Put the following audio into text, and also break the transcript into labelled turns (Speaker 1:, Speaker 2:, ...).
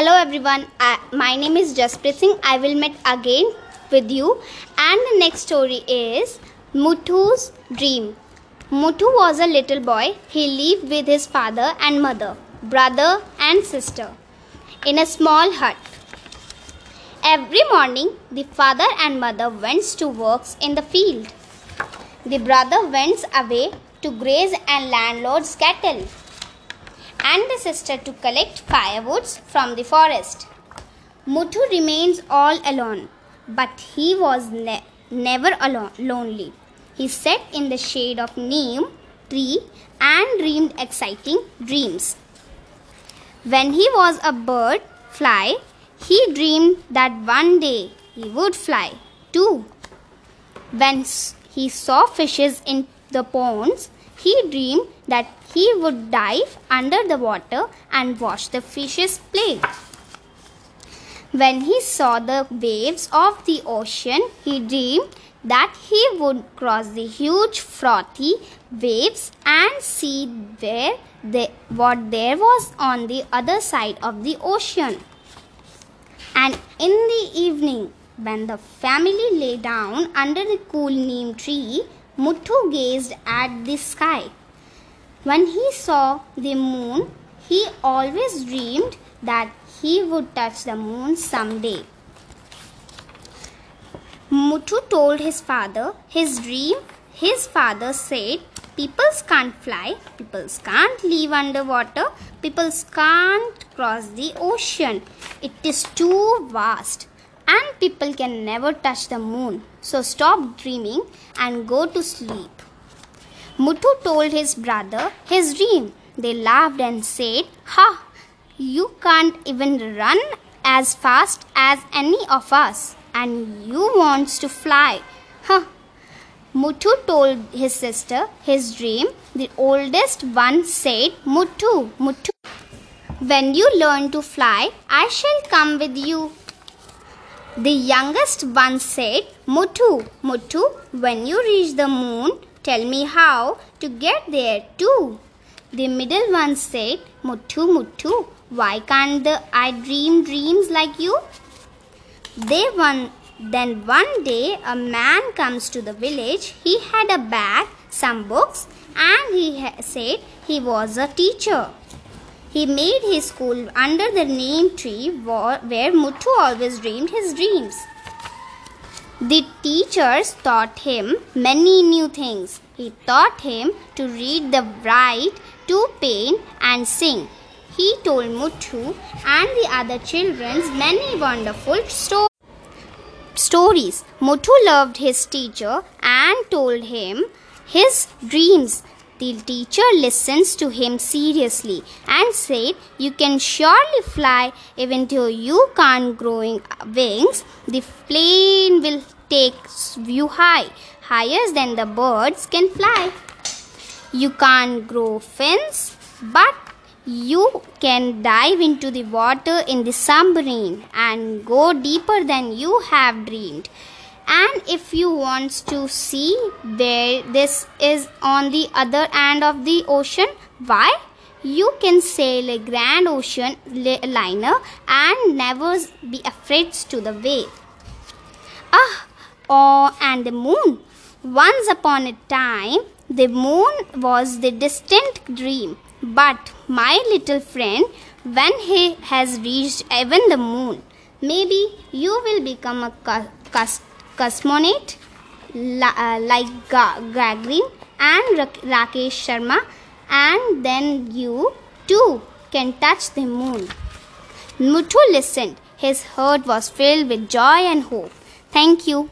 Speaker 1: Hello everyone, I, my name is Jasprit Singh. I will meet again with you and the next story is Muthu's dream. Muthu was a little boy. He lived with his father and mother, brother and sister in a small hut. Every morning, the father and mother went to works in the field. The brother went away to graze and landlord's cattle and the sister to collect firewoods from the forest. Muthu remains all alone, but he was ne- never alone, lonely. He sat in the shade of neem tree and dreamed exciting dreams. When he was a bird fly, he dreamed that one day he would fly too. When he saw fishes in the ponds, he dreamed that he would dive under the water and watch the fishes play. When he saw the waves of the ocean, he dreamed that he would cross the huge frothy waves and see where what there was on the other side of the ocean. And in the evening, when the family lay down under the cool neem tree, Muthu gazed at the sky. When he saw the moon, he always dreamed that he would touch the moon someday. Muthu told his father his dream. His father said, Peoples can't fly, peoples can't live underwater, peoples can't cross the ocean. It is too vast and people can never touch the moon. So stop dreaming and go to sleep. Muthu told his brother his dream. They laughed and said, Ha! You can't even run as fast as any of us, and you wants to fly. Huh? Muthu told his sister his dream. The oldest one said, Muthu, Muthu, when you learn to fly, I shall come with you. The youngest one said, Muthu, Muthu, when you reach the moon, tell me how to get there too. The middle one said, Muthu, Muthu, why can't the, I dream dreams like you? They one, then one day a man comes to the village. He had a bag, some books, and he said he was a teacher. He made his school under the neem tree where Muthu always dreamed his dreams. The teachers taught him many new things. He taught him to read, the write, to paint and sing. He told Muthu and the other children many wonderful sto- stories. Muthu loved his teacher and told him his dreams the teacher listens to him seriously and said, You can surely fly even though you can't grow wings. The plane will take you high, higher than the birds can fly. You can't grow fins, but you can dive into the water in the submarine and go deeper than you have dreamed and if you want to see where this is on the other end of the ocean. Why? You can sail a grand ocean liner and never be afraid to the wave. Ah oh and the moon. Once upon a time the moon was the distant dream. But my little friend when he has reached even the moon maybe you will become a custom cosmonaut uh, like Gagarin and Rakesh Sharma, and then you too can touch the moon. Muthu listened. His heart was filled with joy and hope. Thank you.